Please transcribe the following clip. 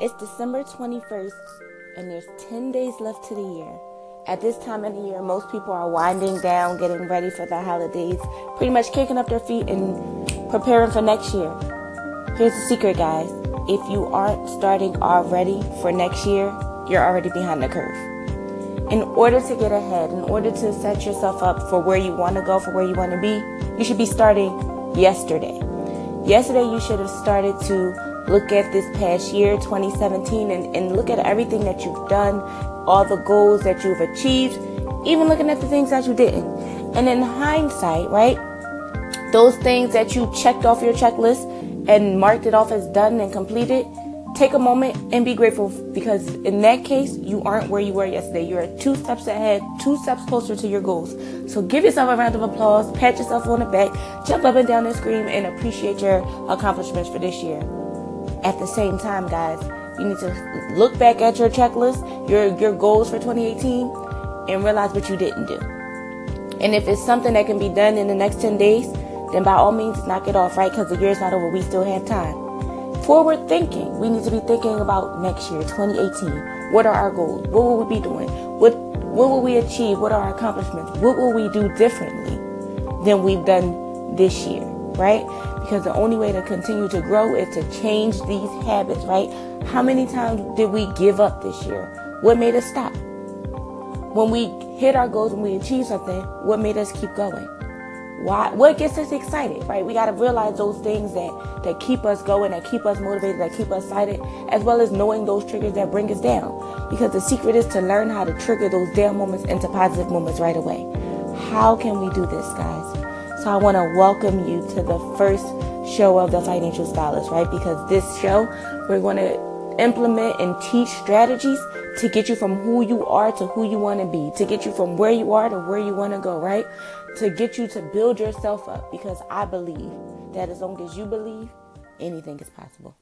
It's December 21st, and there's 10 days left to the year. At this time of the year, most people are winding down, getting ready for the holidays, pretty much kicking up their feet and preparing for next year. Here's the secret, guys. If you aren't starting already for next year, you're already behind the curve. In order to get ahead, in order to set yourself up for where you want to go, for where you want to be, you should be starting yesterday. Yesterday, you should have started to look at this past year, 2017, and, and look at everything that you've done, all the goals that you've achieved, even looking at the things that you didn't. And in hindsight, right, those things that you checked off your checklist and marked it off as done and completed, take a moment and be grateful because in that case, you aren't where you were yesterday. You're two steps ahead, two steps closer to your goals. So give yourself a round of applause, pat yourself on the back, jump up and down and scream, and appreciate your accomplishments for this year. At the same time, guys, you need to look back at your checklist, your your goals for 2018, and realize what you didn't do. And if it's something that can be done in the next 10 days, then by all means knock it off, right? Because the year's not over. We still have time. Forward thinking. We need to be thinking about next year, 2018. What are our goals? What will we be doing? What what will we achieve? What are our accomplishments? What will we do differently than we've done this year, right? because the only way to continue to grow is to change these habits, right? How many times did we give up this year? What made us stop? When we hit our goals, when we achieve something, what made us keep going? Why? What gets us excited, right? We got to realize those things that that keep us going, that keep us motivated, that keep us excited, as well as knowing those triggers that bring us down. Because the secret is to learn how to trigger those down moments into positive moments right away. How can we do this, guys? So I want to welcome you to the first show of the Financial Stylist, right? Because this show, we're going to implement and teach strategies to get you from who you are to who you want to be, to get you from where you are to where you want to go, right? To get you to build yourself up because I believe that as long as you believe, anything is possible.